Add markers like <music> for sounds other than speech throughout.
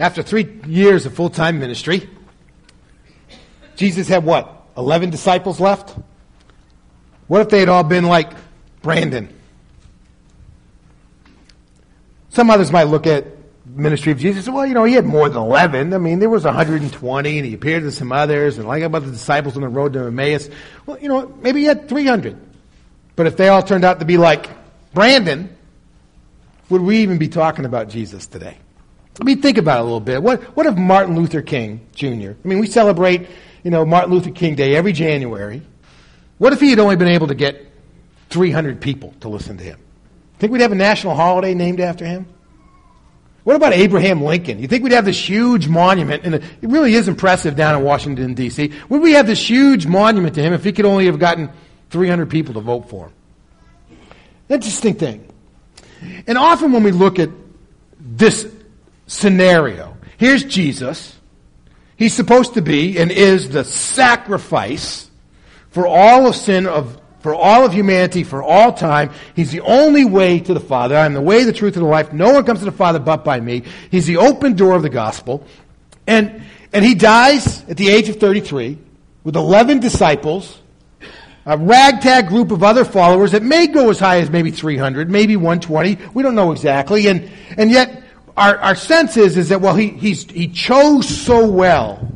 after three years of full time ministry, Jesus had what? 11 disciples left? What if they had all been like Brandon? Some others might look at ministry of Jesus. Well, you know, he had more than 11. I mean, there was 120 and he appeared to some others and like about the disciples on the road to Emmaus. Well, you know, maybe he had 300. But if they all turned out to be like Brandon, would we even be talking about Jesus today? I mean, think about it a little bit. What, what if Martin Luther King Jr., I mean, we celebrate, you know, Martin Luther King Day every January. What if he had only been able to get 300 people to listen to him? Think we'd have a national holiday named after him? What about Abraham Lincoln? You think we'd have this huge monument, and it really is impressive down in Washington, D.C. Would we have this huge monument to him if he could only have gotten 300 people to vote for him? Interesting thing. And often when we look at this scenario, here's Jesus. He's supposed to be and is the sacrifice for all of sin of for all of humanity for all time. He's the only way to the Father. I am the way, the truth, and the life. No one comes to the Father but by me. He's the open door of the gospel. And and he dies at the age of 33 with 11 disciples a ragtag group of other followers that may go as high as maybe 300, maybe 120. We don't know exactly. And, and yet, our, our sense is, is that, well, he, he's, he chose so well.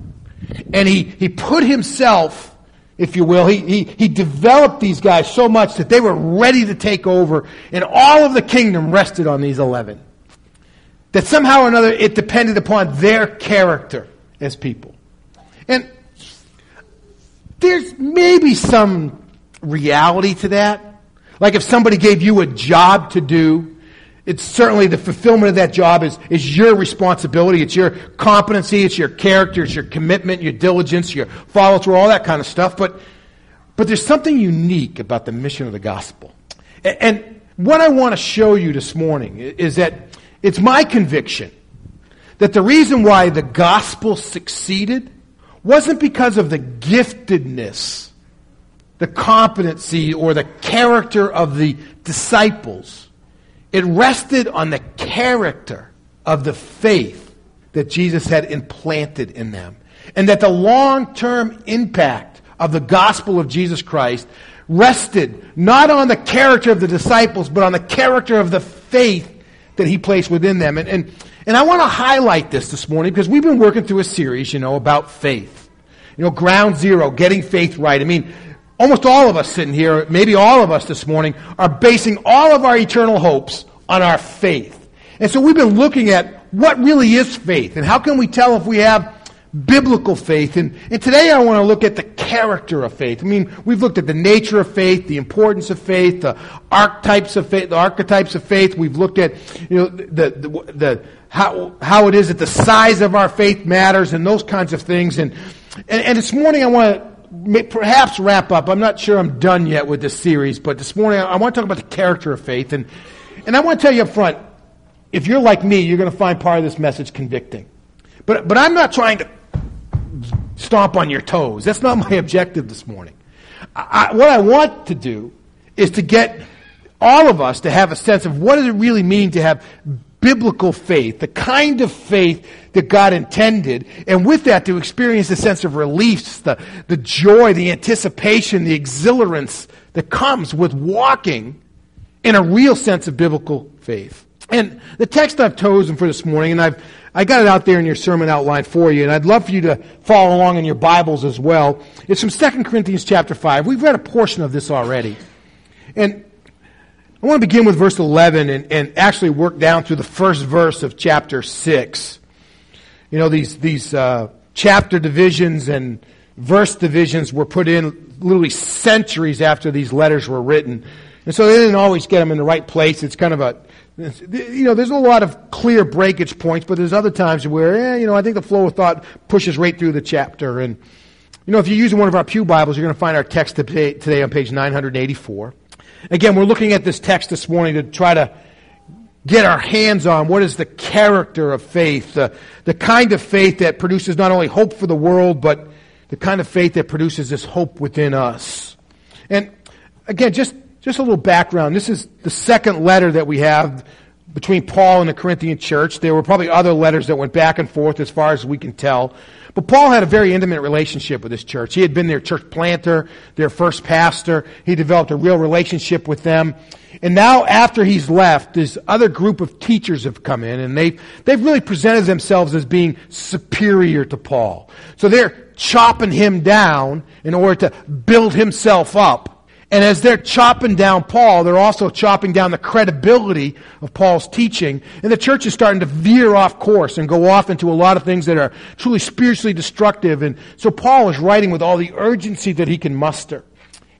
And he, he put himself, if you will, he, he, he developed these guys so much that they were ready to take over. And all of the kingdom rested on these 11. That somehow or another it depended upon their character as people. And there's maybe some reality to that. Like if somebody gave you a job to do, it's certainly the fulfillment of that job is, is your responsibility. It's your competency. It's your character. It's your commitment, your diligence, your follow through, all that kind of stuff. But, but there's something unique about the mission of the gospel. And, and what I want to show you this morning is that it's my conviction that the reason why the gospel succeeded wasn't because of the giftedness the competency or the character of the disciples. It rested on the character of the faith that Jesus had implanted in them. And that the long term impact of the gospel of Jesus Christ rested not on the character of the disciples, but on the character of the faith that he placed within them. And, and, and I want to highlight this this morning because we've been working through a series, you know, about faith. You know, ground zero, getting faith right. I mean, almost all of us sitting here, maybe all of us this morning, are basing all of our eternal hopes on our faith. And so we've been looking at what really is faith and how can we tell if we have biblical faith. And, and today I want to look at the character of faith. I mean, we've looked at the nature of faith, the importance of faith, the archetypes of faith, the archetypes of faith. We've looked at, you know, the, the, the how, how it is that the size of our faith matters and those kinds of things. And, and, and this morning I want to perhaps wrap up. I'm not sure I'm done yet with this series, but this morning I want to talk about the character of faith. And, and I want to tell you up front if you're like me, you're going to find part of this message convicting. But, but I'm not trying to stomp on your toes. That's not my objective this morning. I, what I want to do is to get all of us to have a sense of what does it really mean to have biblical faith, the kind of faith that God intended, and with that to experience the sense of release, the, the joy, the anticipation, the exhilarance that comes with walking in a real sense of biblical faith. And the text I've chosen for this morning, and I've I got it out there in your sermon outline for you, and I'd love for you to follow along in your Bibles as well. It's from 2 Corinthians chapter 5. We've read a portion of this already. And I want to begin with verse 11 and, and actually work down through the first verse of chapter 6. You know, these, these uh, chapter divisions and verse divisions were put in literally centuries after these letters were written. And so they didn't always get them in the right place. It's kind of a, you know, there's a lot of clear breakage points, but there's other times where, eh, you know, I think the flow of thought pushes right through the chapter. And, you know, if you're using one of our Pew Bibles, you're going to find our text today, today on page 984. Again, we're looking at this text this morning to try to get our hands on what is the character of faith, the, the kind of faith that produces not only hope for the world, but the kind of faith that produces this hope within us. And again, just, just a little background. This is the second letter that we have between Paul and the Corinthian church. There were probably other letters that went back and forth as far as we can tell. But Paul had a very intimate relationship with this church. He had been their church planter, their first pastor. He developed a real relationship with them. And now after he's left, this other group of teachers have come in and they've, they've really presented themselves as being superior to Paul. So they're chopping him down in order to build himself up. And as they're chopping down Paul, they're also chopping down the credibility of Paul's teaching. And the church is starting to veer off course and go off into a lot of things that are truly spiritually destructive. And so Paul is writing with all the urgency that he can muster.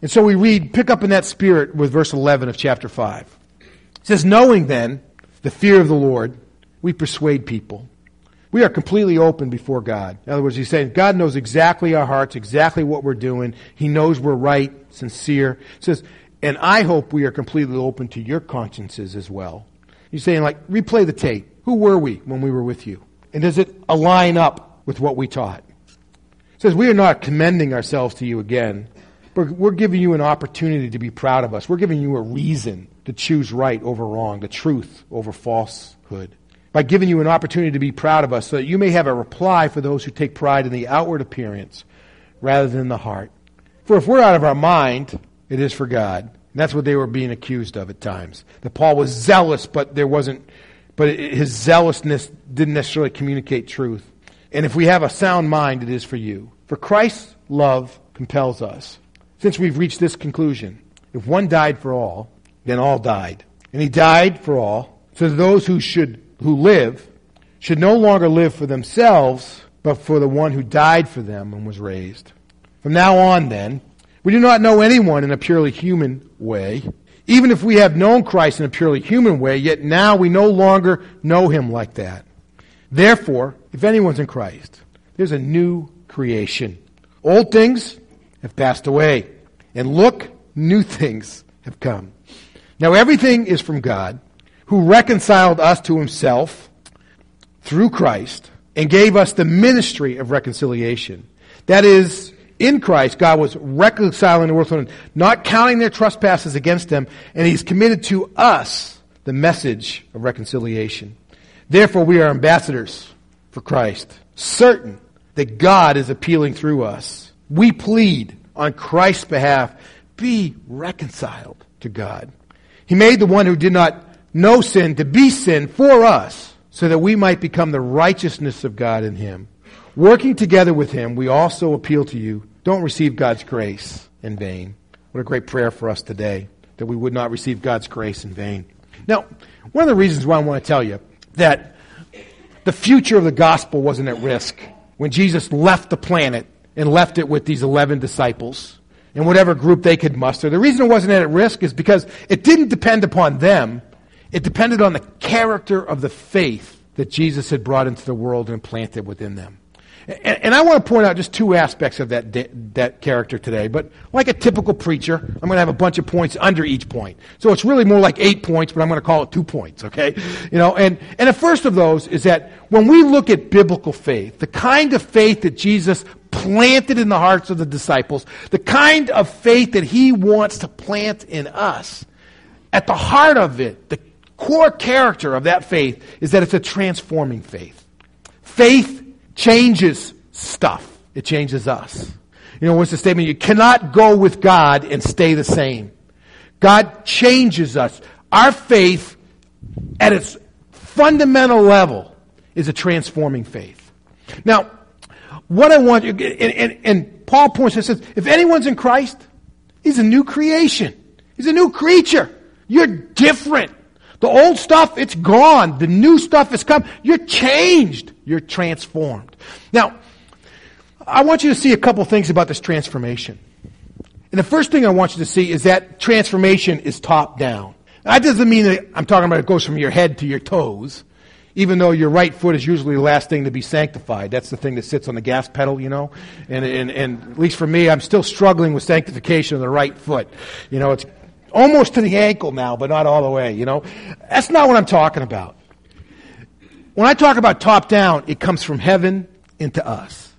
And so we read, pick up in that spirit with verse 11 of chapter 5. It says, Knowing then the fear of the Lord, we persuade people. We are completely open before God. In other words, he's saying God knows exactly our hearts, exactly what we're doing. He knows we're right sincere. It says, and I hope we are completely open to your consciences as well. He's saying, like, replay the tape. Who were we when we were with you? And does it align up with what we taught? It says, we are not commending ourselves to you again, but we're giving you an opportunity to be proud of us. We're giving you a reason to choose right over wrong, the truth over falsehood. By giving you an opportunity to be proud of us so that you may have a reply for those who take pride in the outward appearance rather than the heart. For if we're out of our mind, it is for God. And that's what they were being accused of at times. That Paul was zealous, but there wasn't, but his zealousness didn't necessarily communicate truth. And if we have a sound mind, it is for you. For Christ's love compels us. Since we've reached this conclusion, if one died for all, then all died. And he died for all, so that those who should, who live, should no longer live for themselves, but for the one who died for them and was raised. From now on, then, we do not know anyone in a purely human way. Even if we have known Christ in a purely human way, yet now we no longer know him like that. Therefore, if anyone's in Christ, there's a new creation. Old things have passed away, and look, new <laughs> things have come. Now everything is from God, who reconciled us to himself through Christ and gave us the ministry of reconciliation. That is, in Christ, God was reconciling the world, to him, not counting their trespasses against them, and He's committed to us the message of reconciliation. Therefore, we are ambassadors for Christ, certain that God is appealing through us. We plead on Christ's behalf, be reconciled to God. He made the one who did not know sin to be sin for us, so that we might become the righteousness of God in Him. Working together with Him, we also appeal to you. Don't receive God's grace in vain. What a great prayer for us today, that we would not receive God's grace in vain. Now, one of the reasons why I want to tell you that the future of the gospel wasn't at risk when Jesus left the planet and left it with these 11 disciples and whatever group they could muster. The reason it wasn't at risk is because it didn't depend upon them. It depended on the character of the faith that Jesus had brought into the world and planted within them. And, and, I want to point out just two aspects of that, that character today. But like a typical preacher, I'm going to have a bunch of points under each point. So it's really more like eight points, but I'm going to call it two points, okay? You know, and, and the first of those is that when we look at biblical faith, the kind of faith that Jesus planted in the hearts of the disciples, the kind of faith that he wants to plant in us, at the heart of it, the core character of that faith is that it's a transforming faith. Faith changes stuff. It changes us. You know, what's the statement? You cannot go with God and stay the same. God changes us. Our faith, at its fundamental level, is a transforming faith. Now, what I want you, and, and, and Paul points and says, if anyone's in Christ, he's a new creation. He's a new creature. You're different. The old stuff, it's gone. The new stuff has come. You're changed. You're transformed. Now, I want you to see a couple things about this transformation. And the first thing I want you to see is that transformation is top down. That doesn't mean that I'm talking about it goes from your head to your toes, even though your right foot is usually the last thing to be sanctified. That's the thing that sits on the gas pedal, you know. And, and, and at least for me, I'm still struggling with sanctification of the right foot. You know, it's almost to the ankle now, but not all the way, you know. That's not what I'm talking about. When I talk about top down, it comes from heaven into us.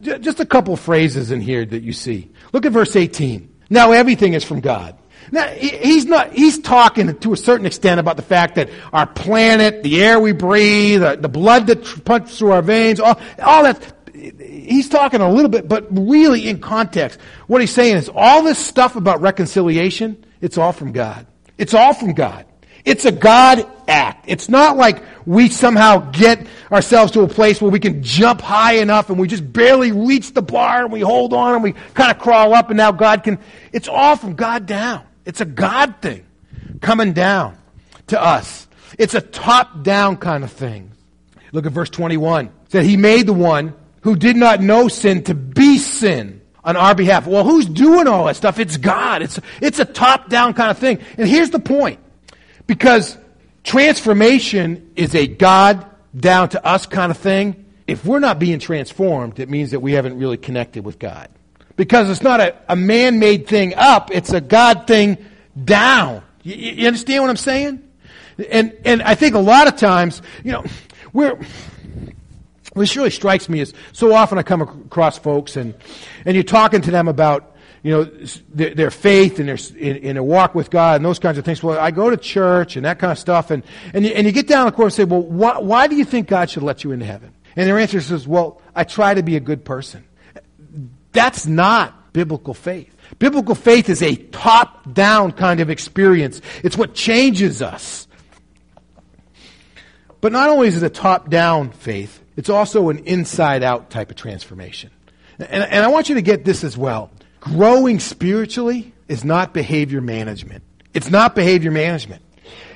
Just a couple phrases in here that you see. Look at verse 18. Now everything is from God. Now, he's not, he's talking to a certain extent about the fact that our planet, the air we breathe, the, blood that pumps through our veins, all, all that, he's talking a little bit, but really in context. What he's saying is all this stuff about reconciliation, it's all from God. It's all from God. It's a God act. It's not like we somehow get ourselves to a place where we can jump high enough and we just barely reach the bar and we hold on and we kind of crawl up and now God can. It's all from God down. It's a God thing coming down to us. It's a top down kind of thing. Look at verse 21. It said, He made the one who did not know sin to be sin on our behalf. Well, who's doing all that stuff? It's God. It's, it's a top down kind of thing. And here's the point. Because transformation is a God down to us kind of thing. If we're not being transformed, it means that we haven't really connected with God because it's not a, a man made thing up, it's a God thing down. You, you, understand what I'm saying? And, and I think a lot of times, you know, we're, this really strikes me as so often I come across folks and, and you're talking to them about, you know, their, their faith and their, in, in a walk with God and those kinds of things. Well, I go to church and that kind of stuff. And, and, you, and you get down the course and say, well, why, why do you think God should let you into heaven? And their answer is, well, I try to be a good person. That's not biblical faith. Biblical faith is a top down kind of experience. It's what changes us. But not only is it a top down faith, it's also an inside out type of transformation. And, and, I want you to get this as well. Growing spiritually is not behavior management. It's not behavior management.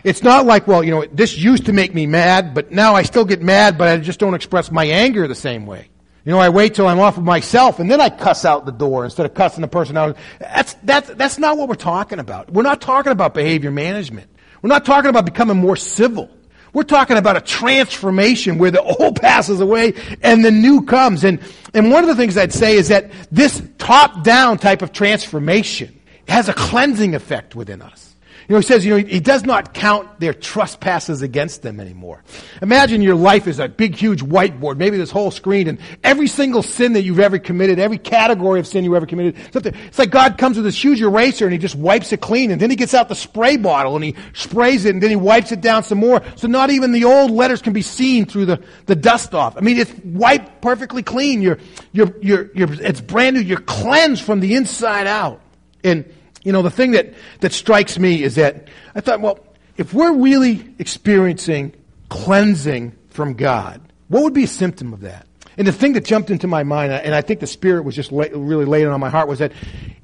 It's not like, well, you know, this used to make me mad, but now I still get mad, but I just don't express my anger the same way. You know, I wait till I'm off of myself and then I cuss out the door instead of cussing the person out. That's, that's, that's not what we're talking about. We're not talking about behavior management. We're not talking about becoming more civil. We're talking about a transformation where the <laughs> old passes away and the new comes. And, and one of the things I'd say is that this top down type of transformation has a cleansing effect within us. You know, he says, you know, he does not count their trespasses against them anymore. Imagine your life is a big, huge whiteboard, maybe this whole screen, and every single sin that you've ever committed, every category of sin you ever committed, something. It's like God comes with this huge eraser and he just wipes it clean, and then he gets out the spray bottle and he sprays it, and then he wipes it down some more, so not even the old letters can be seen through the, the dust off. I mean, it's wiped perfectly clean. You're, you're, you're, you're, it's brand new. You're cleansed from the inside out. And, you know, the thing that, that strikes me is that I thought, well, if we're really experiencing cleansing from God, what would be a symptom of that? And the thing that jumped into my mind, and I think the Spirit was just really laying on my heart, was that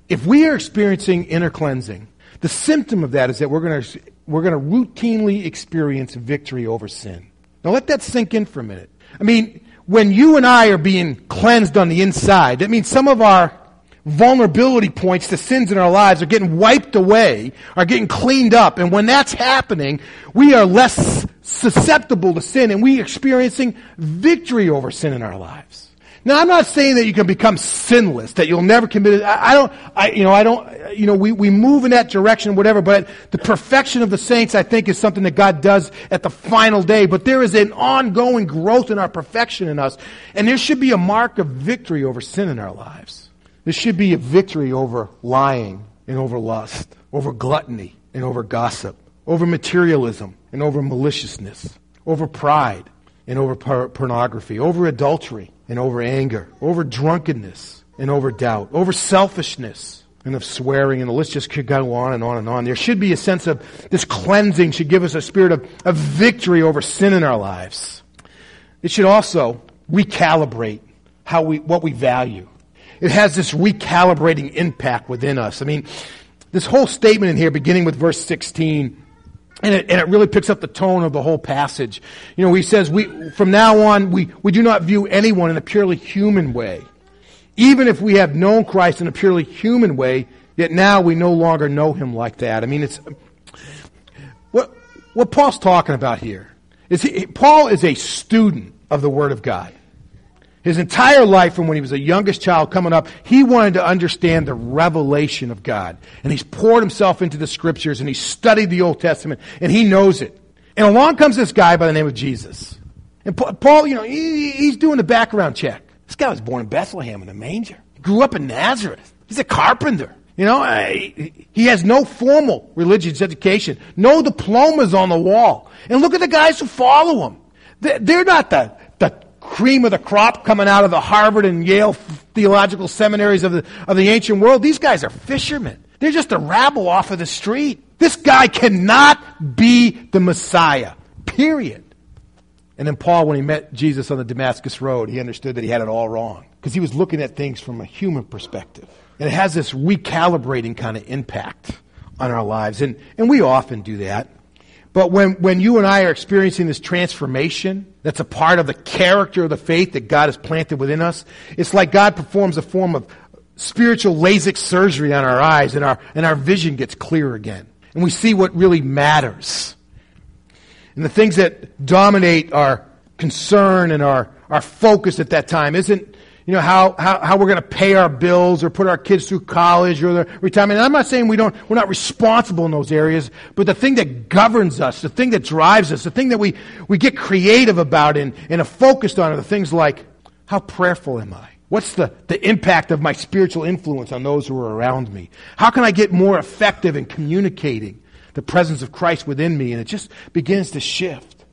if we are experiencing inner cleansing, the symptom of that is that we're going to we're going to routinely experience victory over sin. Now let that sink in for a minute. I mean, when you and I are being cleansed on the inside, that means some of our vulnerability points to sins in our lives are getting wiped away, are getting cleaned up. And when that's happening, we are less susceptible to sin and we experiencing victory over sin in our lives. Now, I'm not saying that you can become sinless, that you'll never commit it. I, I don't, I, you know, I don't, you know, we, we move in that direction, whatever, but the perfection of the saints, I think, is something that God does at the final day. But there is an ongoing growth in our perfection in us. And there should be a mark of victory over sin in our lives. This should be a victory over lying and over lust, over gluttony and over gossip, over materialism and over maliciousness, over pride and over por- pornography, over adultery and over anger, over drunkenness and over doubt, over selfishness and of swearing, and the list just could go on and on and on. There should be a sense of this cleansing should give us a spirit of, of victory over sin in our lives. It should also recalibrate how we, what we value it has this recalibrating impact within us. I mean, this whole statement in here, beginning with verse 16, and it, and it really picks up the tone of the whole passage. You know, he says, we, from now on, we, we do not view anyone in a purely human way. Even if we have known Christ in a purely human way, yet now we no longer know him like that. I mean, it's, what, what Paul's talking about here is he, Paul is a student of the Word of God. His entire life, from when he was a youngest child coming up, he wanted to understand the revelation of God. And he's poured himself into the scriptures and he studied the Old Testament and he knows it. And along comes this guy by the name of Jesus. And Paul, you know, he, he's doing a background check. This guy was born in Bethlehem in a manger. He grew up in Nazareth. He's a carpenter. You know, he has no formal religious education, no diplomas on the wall. And look at the guys who follow him. They're not the, the cream of the crop coming out of the Harvard and Yale theological seminaries of the, of the ancient world. These guys are fishermen. They're just a rabble off of the street. This guy cannot be the Messiah. Period. And then Paul, when he met Jesus on the Damascus Road, he understood that he had it all wrong because he was looking at things from a human perspective. And it has this recalibrating kind of impact on our lives. And, and we often do that. But when, when you and I are experiencing this transformation that's a part of the character of the faith that God has planted within us, it's like God performs a form of spiritual LASIK surgery on our eyes and our, and our vision gets clear again. And we see what really matters. And the things that dominate our concern and our, our focus at that time isn't you know, how, how, how we're going to pay our bills or put our kids through college or their retirement. And I'm not saying we don't, we're not responsible in those areas, but the thing that governs us, the thing that drives us, the thing that we, we get creative about and, and are focused on are the things like, how prayerful am I? What's the, the impact of my spiritual influence on those who are around me? How can I get more effective in communicating the presence of Christ within me? And it just begins to shift.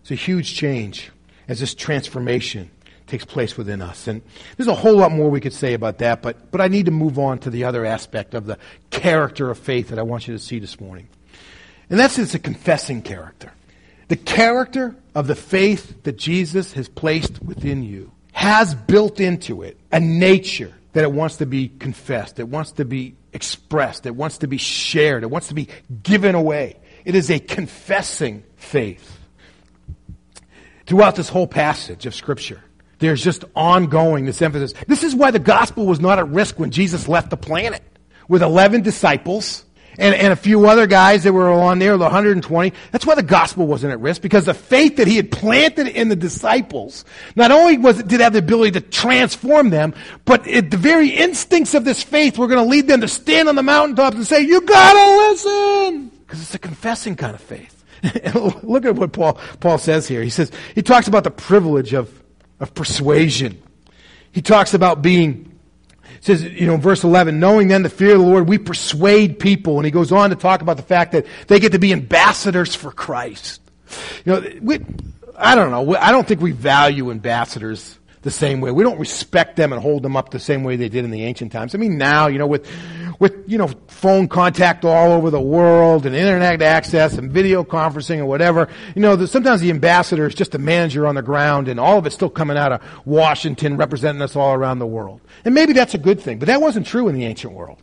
It's a huge change as this transformation takes place within us. And there's a whole lot more we could say about that, but, but I need to move on to the other aspect of the character of faith that I want you to see this morning. And that's it's a confessing character. The character of the faith that Jesus has placed within you has built into it a nature that it wants to be confessed, it wants to be expressed, it wants to be shared, it wants to be given away. It is a confessing faith. Throughout this whole passage of Scripture, there's just ongoing this emphasis. This is why the gospel was not at risk when Jesus left the planet with 11 disciples and, and a few other guys that were on there, the 120. That's why the gospel wasn't at risk because the faith that he had planted in the disciples not only was it, did have the ability to transform them, but it, the very instincts of this faith were going to lead them to stand on the mountaintops and say, "You gotta listen," because it's a confessing kind of faith. <laughs> Look at what Paul Paul says here. He says he talks about the privilege of of persuasion. He talks about being, says, you know, verse 11, knowing then the fear of the Lord, we persuade people. And he goes on to talk about the fact that they get to be ambassadors for Christ. You know, we, I don't know. I don't think we value ambassadors the same way. We don't respect them and hold them up the same way they did in the ancient times. I mean, now, you know, with, with, you know, phone contact all over the world and internet access and video conferencing or whatever, you know, the, sometimes the ambassador is just a manager on the ground and all of it's still coming out of Washington representing us all around the world. And maybe that's a good thing, but that wasn't true in the ancient world.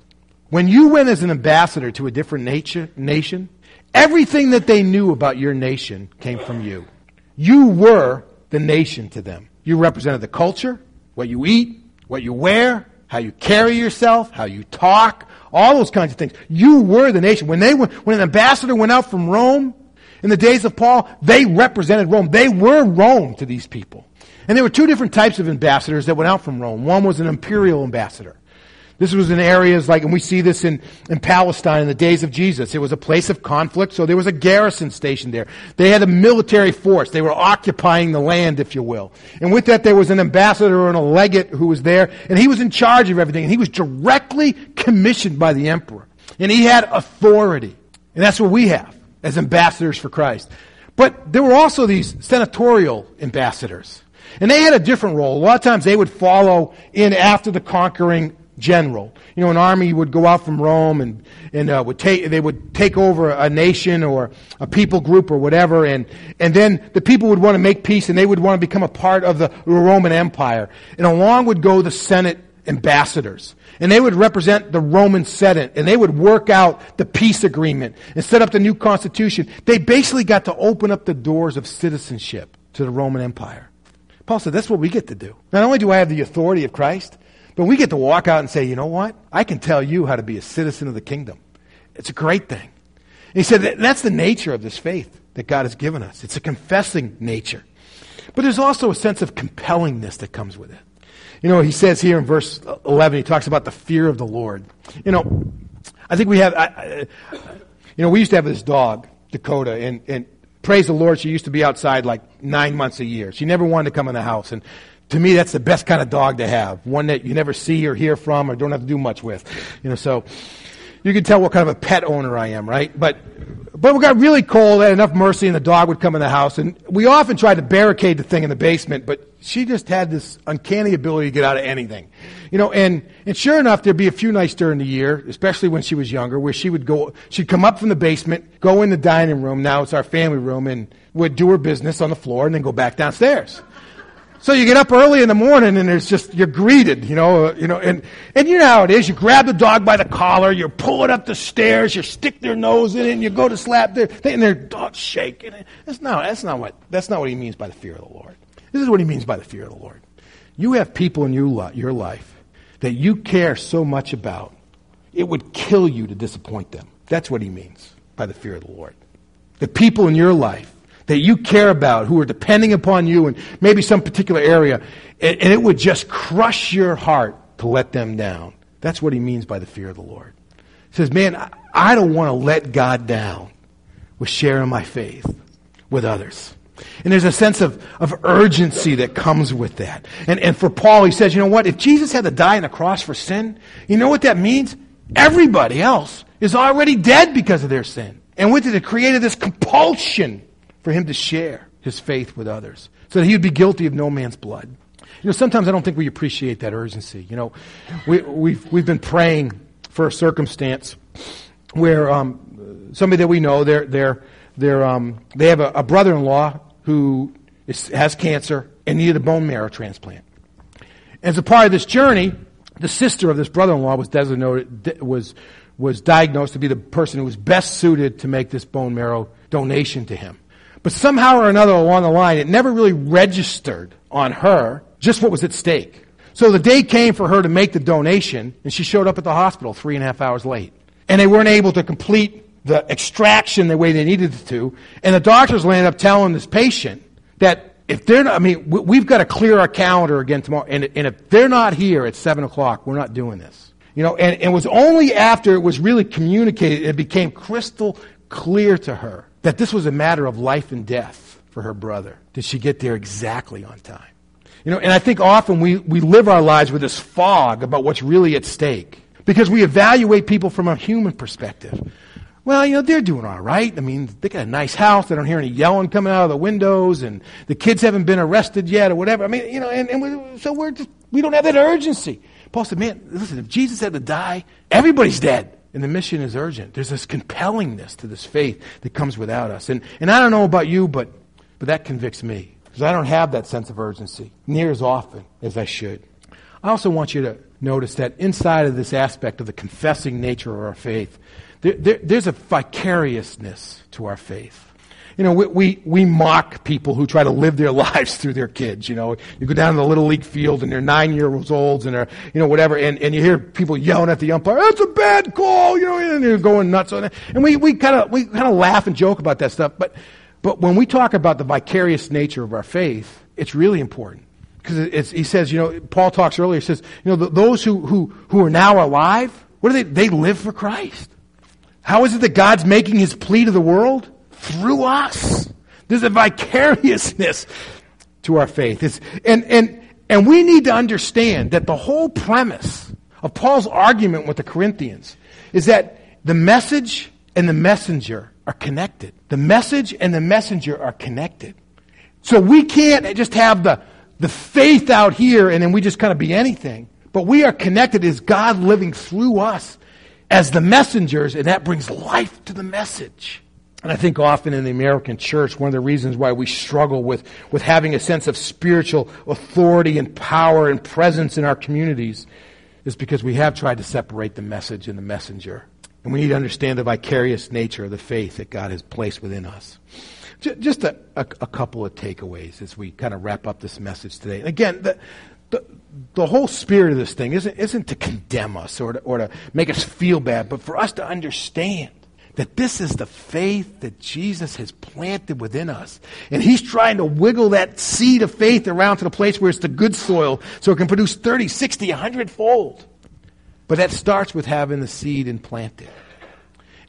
When you went as an ambassador to a different nature, nation, everything that they knew about your nation came from you. You were the nation to them. You represented the culture, what you eat, what you wear, how you carry yourself, how you talk, all those kinds of things. You were the nation. When they when an ambassador went out from Rome in the days of Paul, they represented Rome. They were Rome to these people. And there were two different types of ambassadors that went out from Rome. One was an imperial ambassador. This was in areas like, and we see this in, in Palestine in the days of Jesus. It was a place of conflict, so there was a garrison stationed there. They had a military force. They were occupying the land, if you will. And with that, there was an ambassador and a legate who was there, and he was in charge of everything. And he was directly commissioned by the emperor. And he had authority. And that's what we have as ambassadors for Christ. But there were also these senatorial ambassadors. And they had a different role. A lot of times they would follow in after the conquering general. You know, an army would go out from Rome and, and uh, would take, they would take over a nation or a people group or whatever, and, and then the people would want to make peace and they would want to become a part of the Roman Empire. And along would go the Senate ambassadors. And they would represent the Roman Senate and they would work out the peace agreement and set up the new constitution. They basically got to open up the doors of citizenship to the Roman Empire. Paul said, that's what we get to do. Not only do I have the authority of Christ, but we get to walk out and say, you know what? I can tell you how to be a citizen of the kingdom. It's a great thing. And he said that that's the nature of this faith that God has given us. It's a confessing nature. But there's also a sense of compellingness that comes with it. You know, he says here in verse 11, he talks about the fear of the Lord. You know, I think we have, I, I, you know, we used to have this dog, Dakota, and, and praise the Lord, she used to be outside like nine months a year. She never wanted to come in the house. And to me, that's the best kind of dog to have. One that you never see or hear from or don't have to do much with. You know, so you can tell what kind of a pet owner I am, right? But, but we got really cold, had enough mercy, and the dog would come in the house. And we often tried to barricade the thing in the basement, but she just had this uncanny ability to get out of anything. You know, and, and sure enough, there'd be a few nights during the year, especially when she was younger, where she would go, she'd come up from the basement, go in the dining room, now it's our family room, and would do her business on the floor and then go back downstairs. So you get up early in the morning and there's just, you're greeted, you know, uh, you know, and, and you know how it is. You grab the dog by the collar, you pull it up the stairs, you stick their nose in it, and you go to slap their, and their dog's shaking. That's not, that's not what, that's not what he means by the fear of the Lord. This is what he means by the fear of the Lord. You have people in your, your life that you care so much about, it would kill you to disappoint them. That's what he means by the fear of the Lord. The people in your life that you care about who are depending upon you in maybe some particular area, and, and it would just crush your heart to let them down. That's what he means by the fear of the Lord. He says, Man, I, don't want to let God down with sharing my faith with others. And there's a sense of, of urgency that comes with that. And, and for Paul, he says, you know what? If Jesus had to die on the cross for sin, you know what that means? Everybody else is already dead because of their sin. And with it, it created this compulsion for him to share his faith with others so that he would be guilty of no man's blood. You know, sometimes I don't think we appreciate that urgency. You know, we, we've, we've been praying for a circumstance where um, somebody that we know, they're, they're, they're, um, they have a, a brother in law who is, has cancer and needed a bone marrow transplant. As a part of this journey, the sister of this brother-in-law was designated was was diagnosed to be the person who was best suited to make this bone marrow donation to him. But somehow or another along the line, it never really registered on her just what was at stake. So the day came for her to make the donation, and she showed up at the hospital three and a half hours late. And they weren't able to complete the extraction the way they needed to. And the doctors ended up telling this patient that if they're not, I mean, we've got to clear our calendar again tomorrow. And, and if they're not here at 7 o'clock, we're not doing this. You know, and, and it was only after it was really communicated, it became crystal clear to her that this was a matter of life and death for her brother. Did she get there exactly on time? You know, and I think often we, we live our lives with this fog about what's really at stake because we evaluate people from a human perspective. Well, you know, they're doing all right. I mean, they got a nice house. They don't hear any yelling coming out of the windows, and the kids haven't been arrested yet or whatever. I mean, you know, and, and we, so we're just, we don't have that urgency. Paul said, man, listen, if Jesus had to die, everybody's dead. And the mission is urgent. There's this compellingness to this faith that comes without us. And, and I don't know about you, but, but that convicts me. Because I don't have that sense of urgency near as often as I should. I also want you to notice that inside of this aspect of the confessing nature of our faith, there, there, there's a vicariousness to our faith. You know, we, we, we, mock people who try to live their <laughs> lives through their kids. You know, you go down to the little league field and they're nine years olds and they're, you know, whatever, and, and you hear people yelling at the umpire, that's a bad call, you know, and they're going nuts on it. And we, we kind of, we kind of laugh and joke about that stuff. But, but when we talk about the vicarious nature of our faith, it's really important. Because he says, you know, Paul talks earlier, he says, you know, those who, who, who are now alive, what do they, they live for Christ. How is it that God's making his plea to the world? Through us. There's a vicariousness to our faith. It's, and, and, and we need to understand that the whole premise of Paul's argument with the Corinthians is that the message and the messenger are connected. The message and the messenger are connected. So we can't just have the, the faith out here and then we just kind of be anything. But we are connected as God living through us as the messengers, and that brings life to the message. And I think often in the American church, one of the reasons why we struggle with, with having a sense of spiritual authority and power and presence in our communities is because we have tried to separate the message and the messenger. And we need to understand the vicarious nature of the faith that God has placed within us. Just a, a, a couple of takeaways as we kind of wrap up this message today. And again, the, the, the whole spirit of this thing isn't, isn't to condemn us or to, or to make us feel bad, but for us to understand that this is the faith that Jesus has planted within us. And He's trying to wiggle that seed of faith around to the place where it's the good soil so it can produce 30, 60, 100 fold. But that starts with having the seed implanted.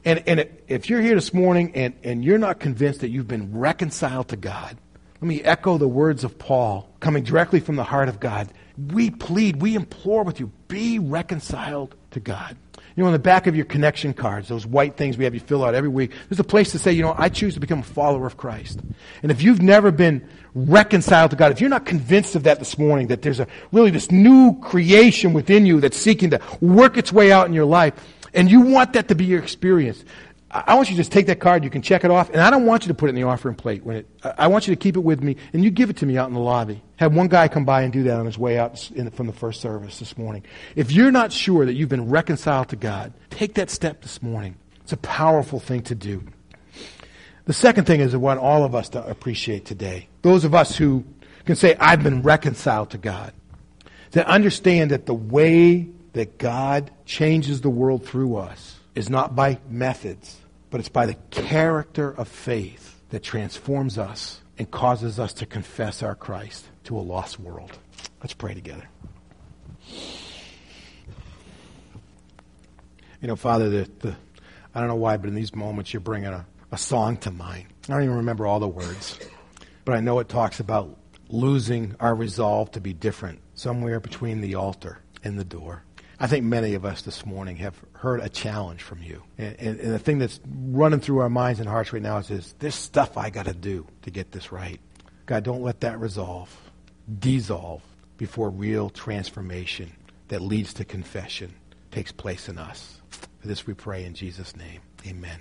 And, and if you're here this morning and, and you're not convinced that you've been reconciled to God Let me echo the words of Paul coming directly from the heart of God. We plead, we implore with you, be reconciled to God. You know, on the back of your connection cards, those white things we have you fill out every week, there's a place to say, you know, I choose to become a follower of Christ. And if you've never been reconciled to God, if you're not convinced of that this morning, that there's a really this new creation within you that's seeking to work its way out in your life, and you want that to be your experience, I want you to just take that card. You can check it off, and I don't want you to put it in the offering plate. When it, I want you to keep it with me, and you give it to me out in the lobby. Have one guy come by and do that on his way out in, from the first service this morning. If you're not sure that you've been reconciled to God, take that step this morning. It's a powerful thing to do. The second thing is I want all of us to appreciate today. Those of us who can say, I've been reconciled to God. To understand that the way that God changes the world through us is not by methods, but it's by the character of faith that transforms us and causes us to confess our Christ to a lost world. Let's pray together. You know, Father, the, the, I don't know why, but in these moments you're bringing a, a song to mind. I don't even remember all the words, but I know it talks about losing our resolve to be different somewhere between the altar and the door. I think many of us this morning have heard a challenge from you. And, and, and the thing that's running through our minds and hearts right now is this, this stuff I got to do to get this right. God, don't let that resolve dissolve before real transformation that leads to confession takes place in us. For this we pray in Jesus' name. Amen.